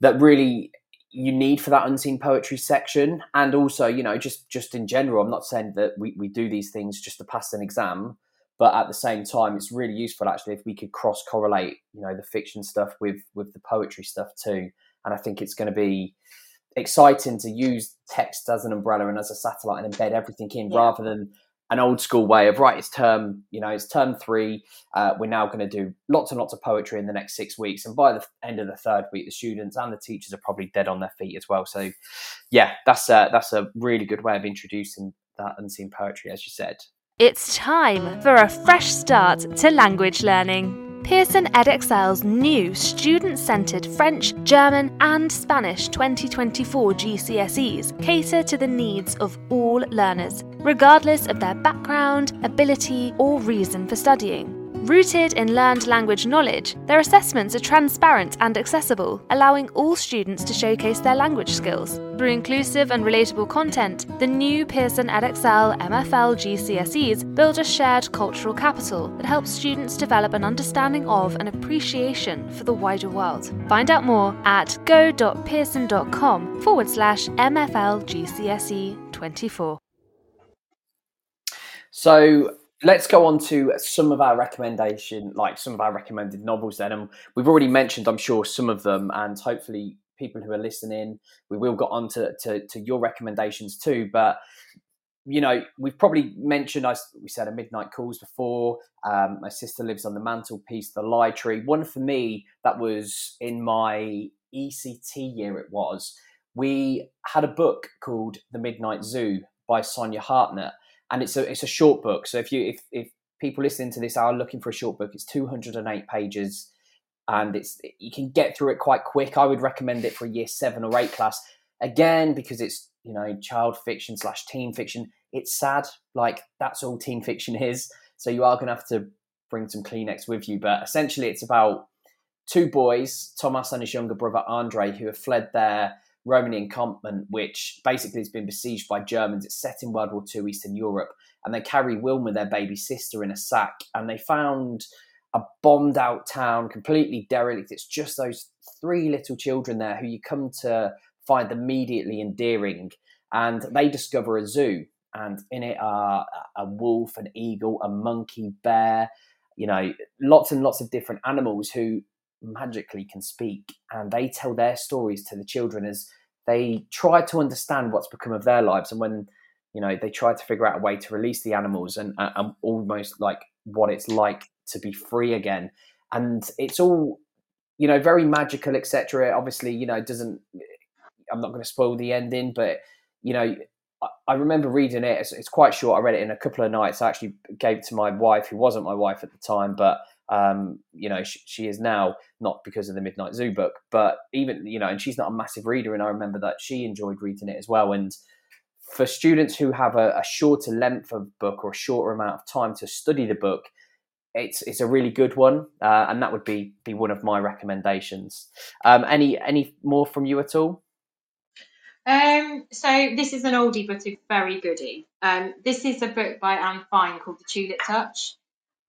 B: that really you need for that unseen poetry section. And also you know just just in general i'm not saying that we, we do these things just to pass an exam but at the same time it's really useful actually if we could cross correlate you know the fiction stuff with with the poetry stuff too. And i think it's going to be exciting to use text as an umbrella and as a satellite and embed everything in yeah. rather than an old school way of right it's term you know it's term three uh, we're now going to do lots and lots of poetry in the next six weeks. And by the end of the third week the students and the teachers are probably dead on their feet as well. So yeah that's a, that's a really good way of introducing that unseen poetry as you said
D: it's time for a fresh start to language learning Pearson Edexcel's new student centred French, German, and Spanish 2024 GCSEs cater to the needs of all learners, regardless of their background, ability, or reason for studying. Rooted in learned language knowledge, their assessments are transparent and accessible, allowing all students to showcase their language skills. Through inclusive and relatable content, the new Pearson Edexcel MFL GCSEs build a shared cultural capital that helps students develop an understanding of and appreciation for the wider world. Find out more at go.pearson.com forward slash MFL GCSE 24.
B: So, let's go on to some of our recommendation, like some of our recommended novels. Then, and we've already mentioned, I'm sure, some of them, and hopefully, people who are listening, we will get on to, to, to your recommendations too. But you know, we've probably mentioned, I, we said a midnight calls before. Um, my sister lives on the mantelpiece, the lie tree. One for me that was in my ECT year, it was. We had a book called The Midnight Zoo by Sonya Hartnett and it's a it's a short book. So if you if if people listening to this are looking for a short book, it's 208 pages, and it's you can get through it quite quick. I would recommend it for a year seven or eight class. Again, because it's you know child fiction slash teen fiction. It's sad, like that's all teen fiction is. So you are going to have to bring some Kleenex with you. But essentially, it's about two boys, Thomas and his younger brother Andre, who have fled their Roma encampment, which basically has been besieged by Germans. It's set in World War II, Eastern Europe, and they carry Wilma, their baby sister, in a sack, and they found a bombed out town, completely derelict. It's just those three little children there who you come to find immediately endearing, and they discover a zoo, and in it are a wolf, an eagle, a monkey, bear, you know, lots and lots of different animals who magically can speak and they tell their stories to the children as they try to understand what's become of their lives and when you know they try to figure out a way to release the animals and, uh, and almost like what it's like to be free again and it's all you know very magical etc obviously you know doesn't i'm not going to spoil the ending but you know I remember reading it. It's, it's, quite short. I read it in a couple of nights. I actually gave it to my wife, who wasn't my wife at the time, but um, you know, she, she, is now not because of the Midnight Zoo book, but even you know, and she's not a massive reader, and I remember that she enjoyed reading it as well. And for students who have a, a shorter length of book or a shorter amount of time to study the book, it's it's a really good one, uh, and that would be be one of my recommendations. Um, any any more from you at all?
C: Um, so this is an oldie but a very goodie. Um, this is a book by Anne Fine called The Tulip Touch.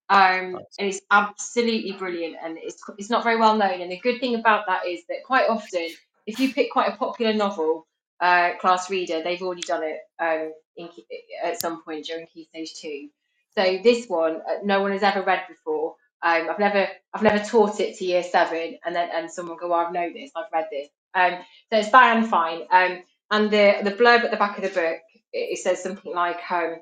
C: Um, nice. and it's absolutely brilliant, and it's it's not very well known. And the good thing about that is that quite often, if you pick quite a popular novel, uh, class reader, they've already done it um, in, at some point during Key Stage Two. So this one, uh, no one has ever read before. Um, I've never I've never taught it to year seven, and then and someone go, well, I know this, I've read this. Um, so it's by Anne Fine, um, and the the blurb at the back of the book it, it says something like, um,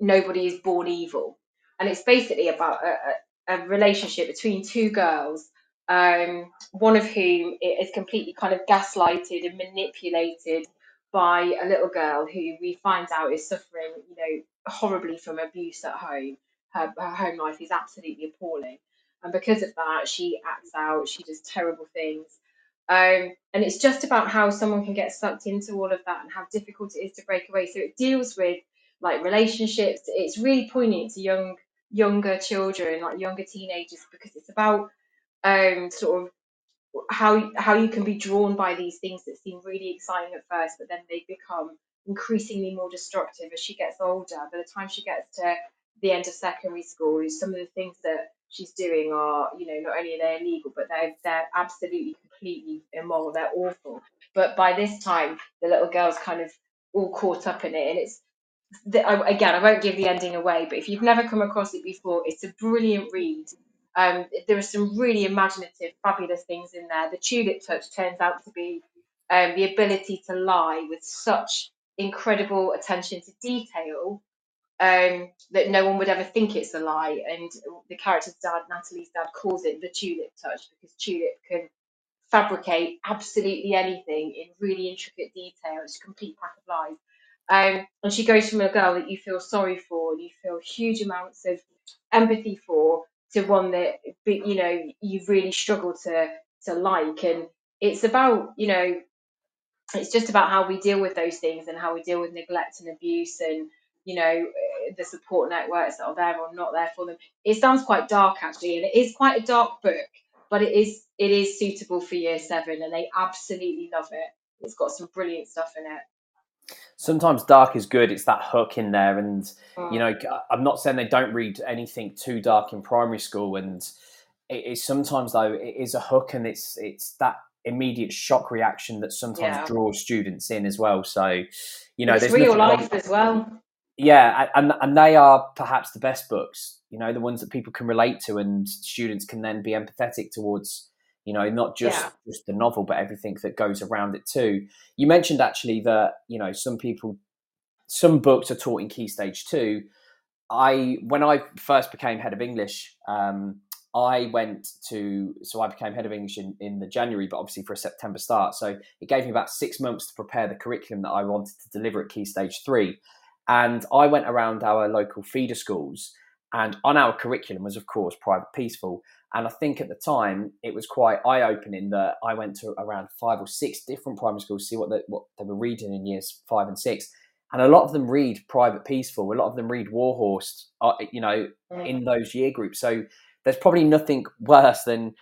C: "Nobody is born evil." And it's basically about a, a, relationship between two girls, um, one of whom is completely kind of gaslighted and manipulated by a little girl who we find out is suffering, you know, horribly from abuse at home. Her, her home life is absolutely appalling, and because of that, she acts out. She does terrible things. Um, and it's just about how someone can get sucked into all of that and how difficult it is to break away. So it deals with like relationships. It's really poignant to young younger children, like younger teenagers, because it's about um, sort of how how you can be drawn by these things that seem really exciting at first, but then they become increasingly more destructive as she gets older. By the time she gets to the end of secondary school, some of the things that she's doing are, you know, not only are they illegal, but they're they're absolutely completely immoral. They're awful. But by this time, the little girl's kind of all caught up in it, and it's the, again, I won't give the ending away, but if you've never come across it before, it's a brilliant read. Um, there are some really imaginative, fabulous things in there. The tulip touch turns out to be um, the ability to lie with such incredible attention to detail um, that no one would ever think it's a lie. And the character's dad, Natalie's dad, calls it the tulip touch because tulip can fabricate absolutely anything in really intricate detail. It's a complete pack of lies. Um, and she goes from a girl that you feel sorry for, you feel huge amounts of empathy for, to one that you know you really struggle to to like. And it's about you know, it's just about how we deal with those things and how we deal with neglect and abuse and you know the support networks that are there or not there for them. It sounds quite dark actually, and it is quite a dark book, but it is it is suitable for year seven, and they absolutely love it. It's got some brilliant stuff in it
B: sometimes dark is good. It's that hook in there, and you mm. know, I'm not saying they don't read anything too dark in primary school, and it is sometimes though it is a hook, and it's it's that immediate shock reaction that sometimes yeah. draws students in as well. So, you know,
C: it's
B: there's
C: real life wrong. as well.
B: Yeah, and and they are perhaps the best books. You know, the ones that people can relate to, and students can then be empathetic towards you know not just yeah. just the novel but everything that goes around it too. You mentioned actually that you know some people some books are taught in key stage two. I when i first became head of english um, i went to so i became head of english in, in the january but obviously for a september start. So it gave me about six months to prepare the curriculum that i wanted to deliver at key stage three. And i went around our local feeder schools. And on our curriculum was of course private peaceful and I think at the time it was quite eye opening that I went to around five or six different primary schools to see what they, what they were reading in years five and six. And a lot of them read Private Peaceful, a lot of them read Warhorse, uh, you know, mm. in those year groups. So there's probably nothing worse than,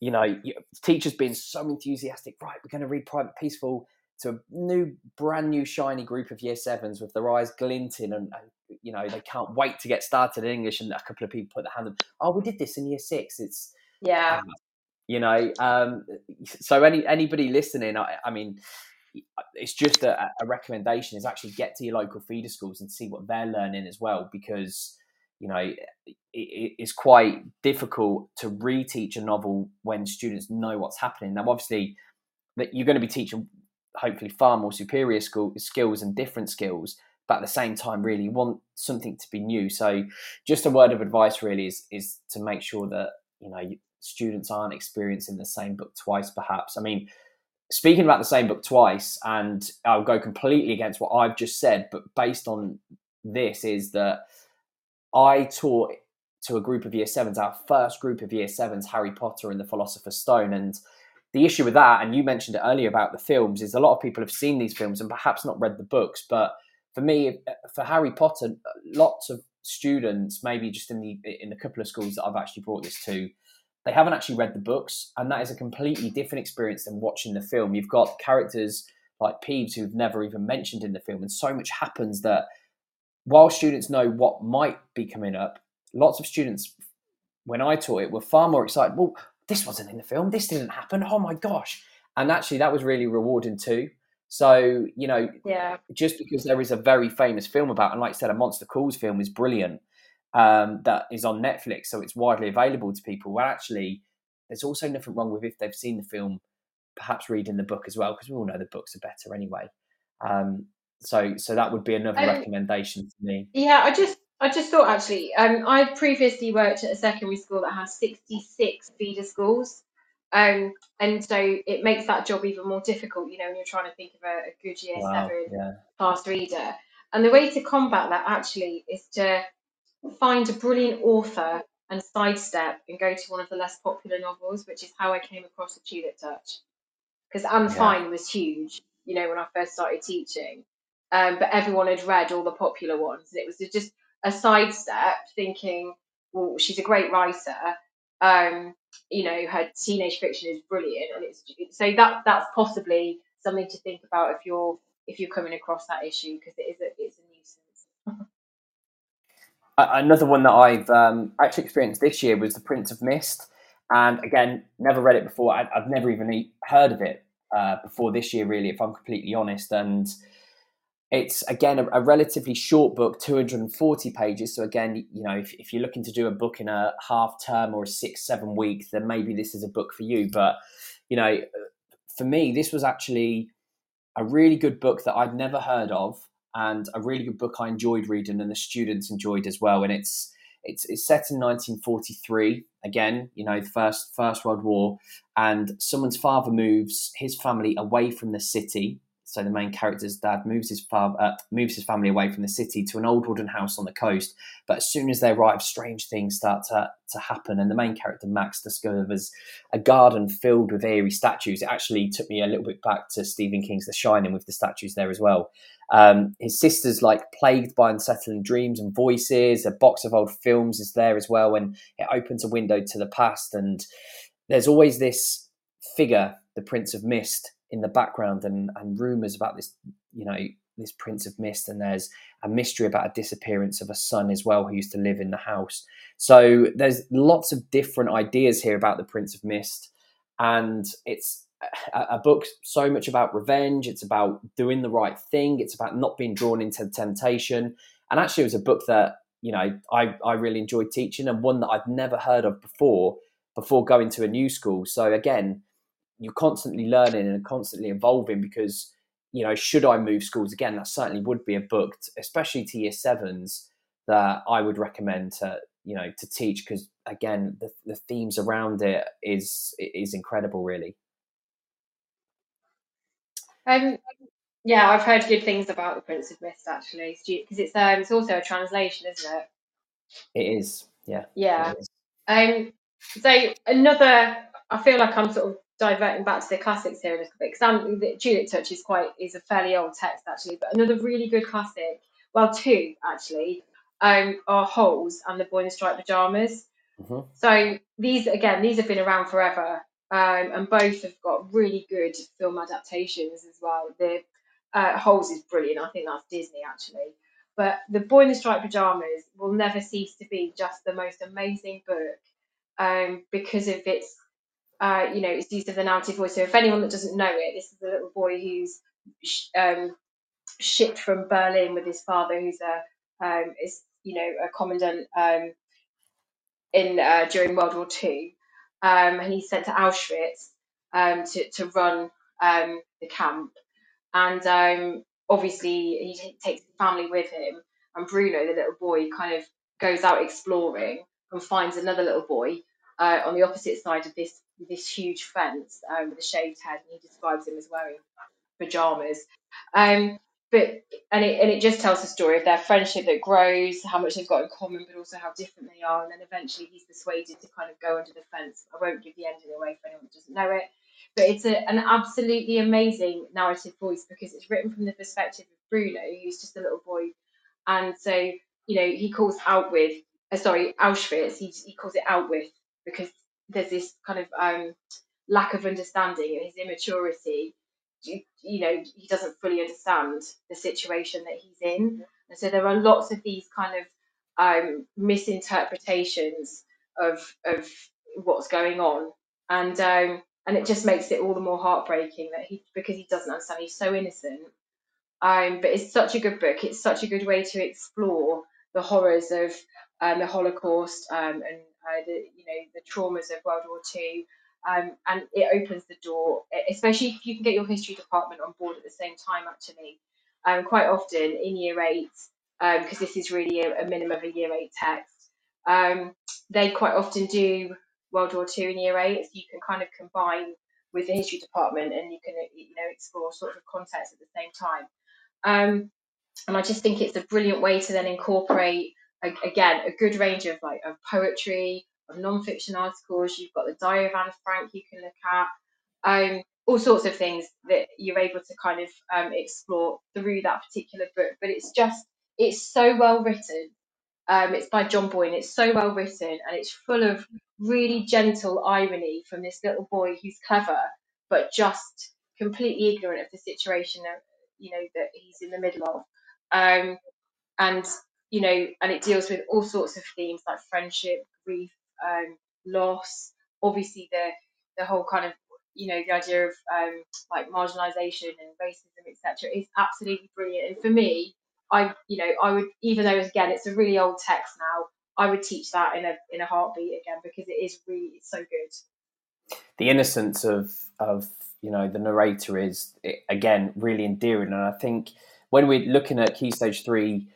B: you know, teachers being so enthusiastic, right, we're going to read Private Peaceful to a new, brand new, shiny group of year sevens with their eyes glinting and, and you know they can't wait to get started in English, and a couple of people put their hand up. Oh, we did this in year six. It's
C: yeah, um,
B: you know. Um, so any anybody listening, I, I mean, it's just a, a, recommendation is actually get to your local feeder schools and see what they're learning as well, because you know it, it's quite difficult to reteach a novel when students know what's happening. Now, obviously, that you're going to be teaching hopefully far more superior school skills and different skills but at the same time really want something to be new. So just a word of advice really is is to make sure that you know students aren't experiencing the same book twice perhaps. I mean speaking about the same book twice and i'll go completely against what i've just said but based on this is that i taught to a group of year sevens our first group of year sevens harry potter and the philosopher's stone. And the issue with that and you mentioned it earlier about the films is a lot of people have seen these films and perhaps not read the books but for me, uh, for Harry Potter, uh, lots of students, maybe just in the in the couple of schools that I've actually brought this to, they haven't actually read the books, and that is a completely different experience than watching the film. You've got characters like Peeves who've never even mentioned in the film, and so much happens that while students know what might be coming up, lots of students, when I taught it, were far more excited. Well, this wasn't in the film. This didn't happen. Oh my gosh! And actually, that was really rewarding too. So, you know,
C: yeah.
B: just because there is a very famous film about, and like I said, a Monster Calls film is brilliant, um, that is on Netflix, so it's widely available to people. Well, actually, there's also nothing wrong with if they've seen the film, perhaps reading the book as well, because we all know the books are better anyway. Um, so, so that would be another um, recommendation for me.
C: Yeah, I just, I just thought actually, um, I previously worked at a secondary school that has 66 feeder schools. Um, and so it makes that job even more difficult, you know, when you're trying to think of a, a good year wow, seven yeah. fast reader. And the way to combat that actually is to find a brilliant author and sidestep and go to one of the less popular novels, which is how I came across the Tulip Touch. Because Anne yeah. Fine was huge, you know, when I first started teaching. Um, but everyone had read all the popular ones. And it was just a sidestep thinking, well, she's a great writer um, you know, her teenage fiction is brilliant, and it's so that that's possibly something to think about if you're if you're coming across that issue because it is a it's a nuisance.
B: Another one that I've um, actually experienced this year was The Prince of Mist, and again, never read it before. I, have never even heard of it uh, before this year, really, if I'm completely honest. And it's again a, a, relatively short book 240 pages so again you know if, if, you're looking to do a book in a half term or a six seven week then maybe this is a book for you but you know uh, for me this was actually a really good book that i'd never heard of and a really good book I enjoyed reading, and the students enjoyed as well. And it's it's, it's set in 1943 again you know the first first world war and someone's father moves his family away from the city so the main character's dad moves his uh, moves his family away from the city to an old wooden house on the coast. But as soon as they arrive strange things start to, to happen and the main character max discovers a garden filled with eerie statues. It actually took me a little bit back to stephen king's the shining with the statues there as well. Um, his sister's like plagued by unsettling dreams and voices. A box of old films is there as well and it opens a window to the past. And there's always this figure the prince of mist in the background and, and rumors about this, you know, this Prince of Mist, and there's a mystery about a disappearance of a son as well who used to live in the house. So there's lots of different ideas here about the Prince of Mist, and it's a, a book so much about revenge. It's about doing the right thing. It's about not being drawn into temptation. And actually, it was a book that you know I I really enjoyed teaching, and one that I've never heard of before before going to a new school. So again, you're constantly learning and constantly evolving because you know should i move schools again that certainly would be a book especially to year sevens that i would recommend to you know to teach because again the, the themes around it is is incredible really.
C: Um yeah i've heard good things about the prince of mist actually. Because it's um it's also a translation isn't it?
B: It is. Yeah
C: yeah. um so another i feel like i'm sort of diverting back to the classics here a little bit because the Tulip Touch is quite is a fairly old text actually, but another really good classic, well two actually, um, are Holes and the Boy in the Striped Pajamas. Mm-hmm. So these again, these have been around forever, um, and both have got really good film adaptations as well. The uh, Holes is brilliant. I think that's Disney actually. But The Boy in the Striped Pajamas will never cease to be just the most amazing book um, because of its uh, you know, it's used of the narrative voice. So if anyone that doesn't know it, this is a little boy who's um, shipped from Berlin with his father, who's a um, is you know a commandant um, in uh, during World War Two, um, and he's sent to Auschwitz um, to to run um, the camp, and obviously he t- takes the family with him, and Bruno, the little boy, kind of goes out exploring and finds another little boy uh, on the opposite side of this this huge fence um, with a shaved head, and he describes him as wearing pajamas. Um, but and it and it just tells the story of their friendship that grows, how much they've got in common, but also how different they are. And then eventually he's persuaded to kind of go under the fence. I won't give the ending away for anyone who doesn't know it, but it's a, an absolutely amazing narrative voice because it's written from the perspective of Bruno, who's just a little boy, and so you know he calls out with uh, sorry Auschwitz. He he calls it out with because there's this kind of um, lack of understanding and his immaturity. You, you know, he doesn't fully understand the situation that he's in, and so there are lots of these kind of um, misinterpretations of of what's going on, and um, and it just makes it all the more heartbreaking that he because he doesn't understand. He's so innocent, um, but it's such a good book. It's such a good way to explore the horrors of um, the Holocaust um, and uh, the you know the traumas of World War Two, um, and it opens the door, especially if you can get your history department on board at the same time. Actually, um, quite often in Year Eight, because um, this is really a, a, minimum of a Year Eight text, um, they quite often do World War Two in Year Eight, so you can kind of combine with the history department, and you can you know explore sort of context at the same time. Um, and I just think it's a brilliant way to then incorporate again a good range of like of poetry, of non-fiction articles. You've got the Diary of Anne Frank you can look at, um, all sorts of things that you're able to kind of um, explore through that particular book. But it's just it's so well written. Um, it's by John Boyne. It's so well written and it's full of really gentle irony from this little boy who's clever but just completely ignorant of the situation that you know that he's in the middle of. Um, and you know, and it deals with all sorts of themes like friendship, grief, um, loss, obviously the the whole kind of you know the idea of um, like marginalisation and racism, etc. is absolutely brilliant. And for me, I you know I would even though again it's a really old text now, I would teach that in a in a heartbeat again because it is really it's so good.
B: The innocence of of you know the narrator is again really endearing, and I think when we're looking at Key Stage Three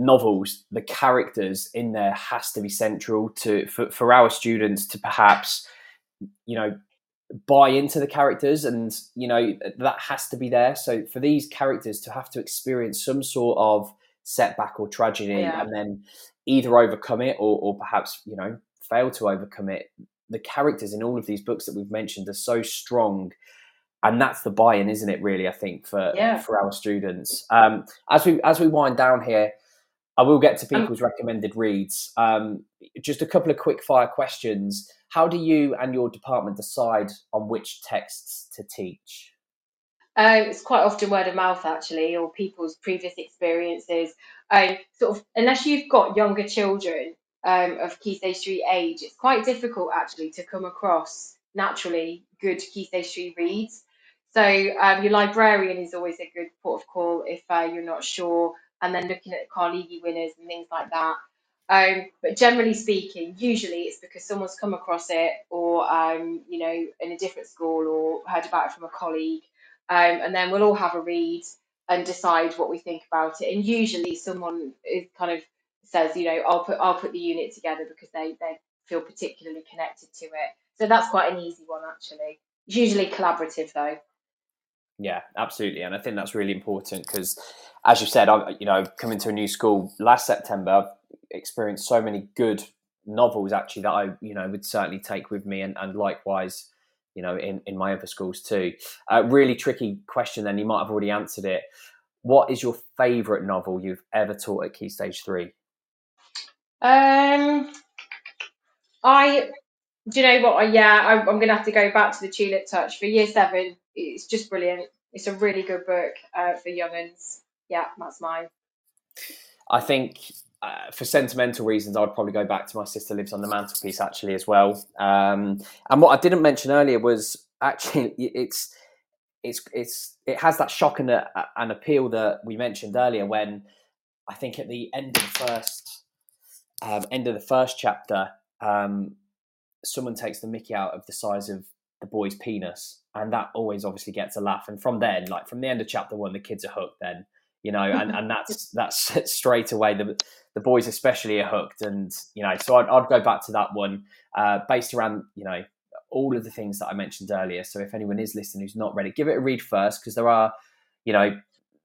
B: novels, the characters in there has to be central to for, for our students to perhaps, you know, buy into the characters and you know that has to be there so for these characters to have to experience some sort of setback or tragedy yeah. and then either overcome it or, or perhaps you know fail to overcome it the characters in all of these books that we've mentioned are so strong and that's the buy-in isn't it really i think for yeah. for our students um, as we as we wind down here i will get to um people's recommended reads. Um, just a couple of quick fire questions. How do you and your department decide on which texts to teach?
C: Um, it's quite often word of mouth actually or people's previous experiences. Um, sort of unless you've got younger children um, of key stage three age, it's quite difficult actually to come across naturally good key stage three reads. So um, your librarian is always a good port of call if uh, you're not sure, and then looking at Carnegie winners and things like that. Um, but generally speaking, usually it's because someone's come across it, or um, you know, in a different school, or heard about it from a colleague, um, and then we'll all have a read and decide what we think about it. And usually, someone is kind of says, you know, I'll put I'll put the unit together because they they feel particularly connected to it. So that's quite an easy one actually. It's usually collaborative though.
B: Yeah, absolutely, and I think that's really important because, as you said, I you know coming to a new school last September, I've experienced so many good novels actually that I you know would certainly take with me, and, and likewise, you know, in in my other schools too. A really tricky question. Then you might have already answered it. What is your favourite novel you've ever taught at Key Stage Three?
C: Um, I do you know what? Yeah, I, I'm going to have to go back to the Tulip Touch for year seven. It's just brilliant. It's a really good book uh, for younguns. Yeah, that's mine.
B: I think uh, for sentimental reasons, I'd probably go back to My Sister Lives on the Mantelpiece actually as well. Um, and what I didn't mention earlier was actually it's it's it's it has that shock and, a, appeal that we mentioned earlier when I think at the end of the first um, end of the first chapter, um, someone takes the Mickey out of the size of the boy's penis, and that always obviously gets a laugh. And from then, like from the end of chapter one, the kids are hooked. Then you know, and, and that's that's straight away the the boys especially are hooked, and you know, so I'd, I'd go back to that one uh, based around you know all of the things that I mentioned earlier. So if anyone is listening who's not ready, give it a read first because there are you know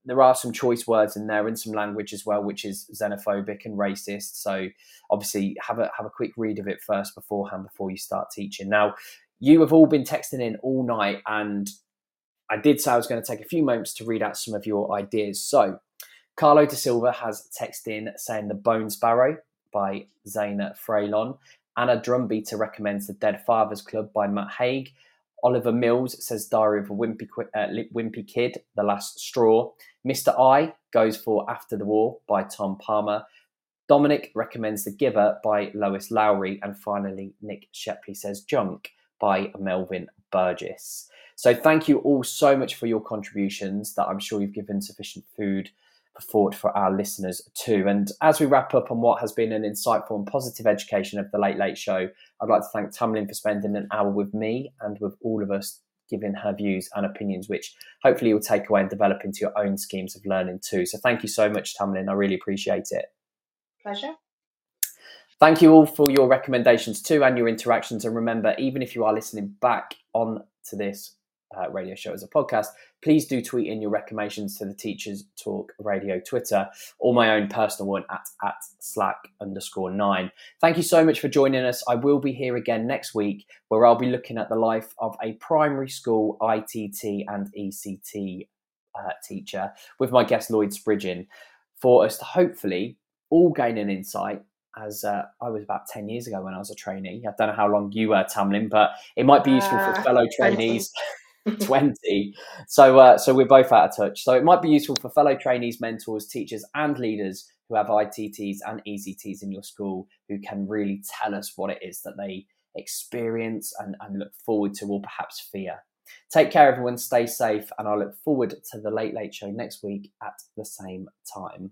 B: there are some choice words in there and some language as well, which is xenophobic and racist. So obviously have a have a quick read of it first beforehand before you start teaching. Now, you have all been texting in all night, and I did say I was going to take a few moments to read out some of your ideas. So Carlo de Silva has texted in saying The Bone Sparrow by Zana Fraillon. Anna Drumbeater recommends The Dead Fathers Club by Matt Haig. Oliver Mills says Diary of a Wimpy, uh, Wimpy Kid, The Last Straw. Mr. I goes for After the War by Tom Palmer. Dominic recommends The Giver by Lois Lowry. And finally, Nick Shepley says Junk by Melvin Burgess. So thank you all so much for your contributions that I'm sure you've given sufficient food for thought for our listeners too. And as we wrap up on what has been an insightful and positive education of the Late Late Show, I'd like to thank Tamlyn for spending an hour with me and with all of us, giving her views and opinions, which hopefully you'll take away and develop into your own schemes of learning too. So thank you so much, Tamlyn. I really appreciate it.
C: Pleasure.
B: Thank you all for your recommendations too and your interactions. And remember, even if you are listening back on to this uh, radio show as a podcast, please do tweet in your recommendations to the Teachers Talk Radio Twitter or my own personal one at, at slack underscore nine. Thank you so much for joining us. I will be here again next week where I'll be looking at the life of a primary school ITT and ECT uh, teacher with my guest Lloyd Spridgen for us to hopefully all gain an insight as uh, I was about 10 years ago when I was a trainee. I don't know how long you were, Tamlyn, but it might be useful for uh, fellow trainees. 20. So, uh, so we're both out of touch. So it might be useful for fellow trainees, mentors, teachers, and leaders who have ITTs and ECTs in your school who can really tell us what it is that they experience and, and look forward to, or perhaps fear. Take care, everyone. Stay safe, and I look forward to the Late Late Show next week at the same time.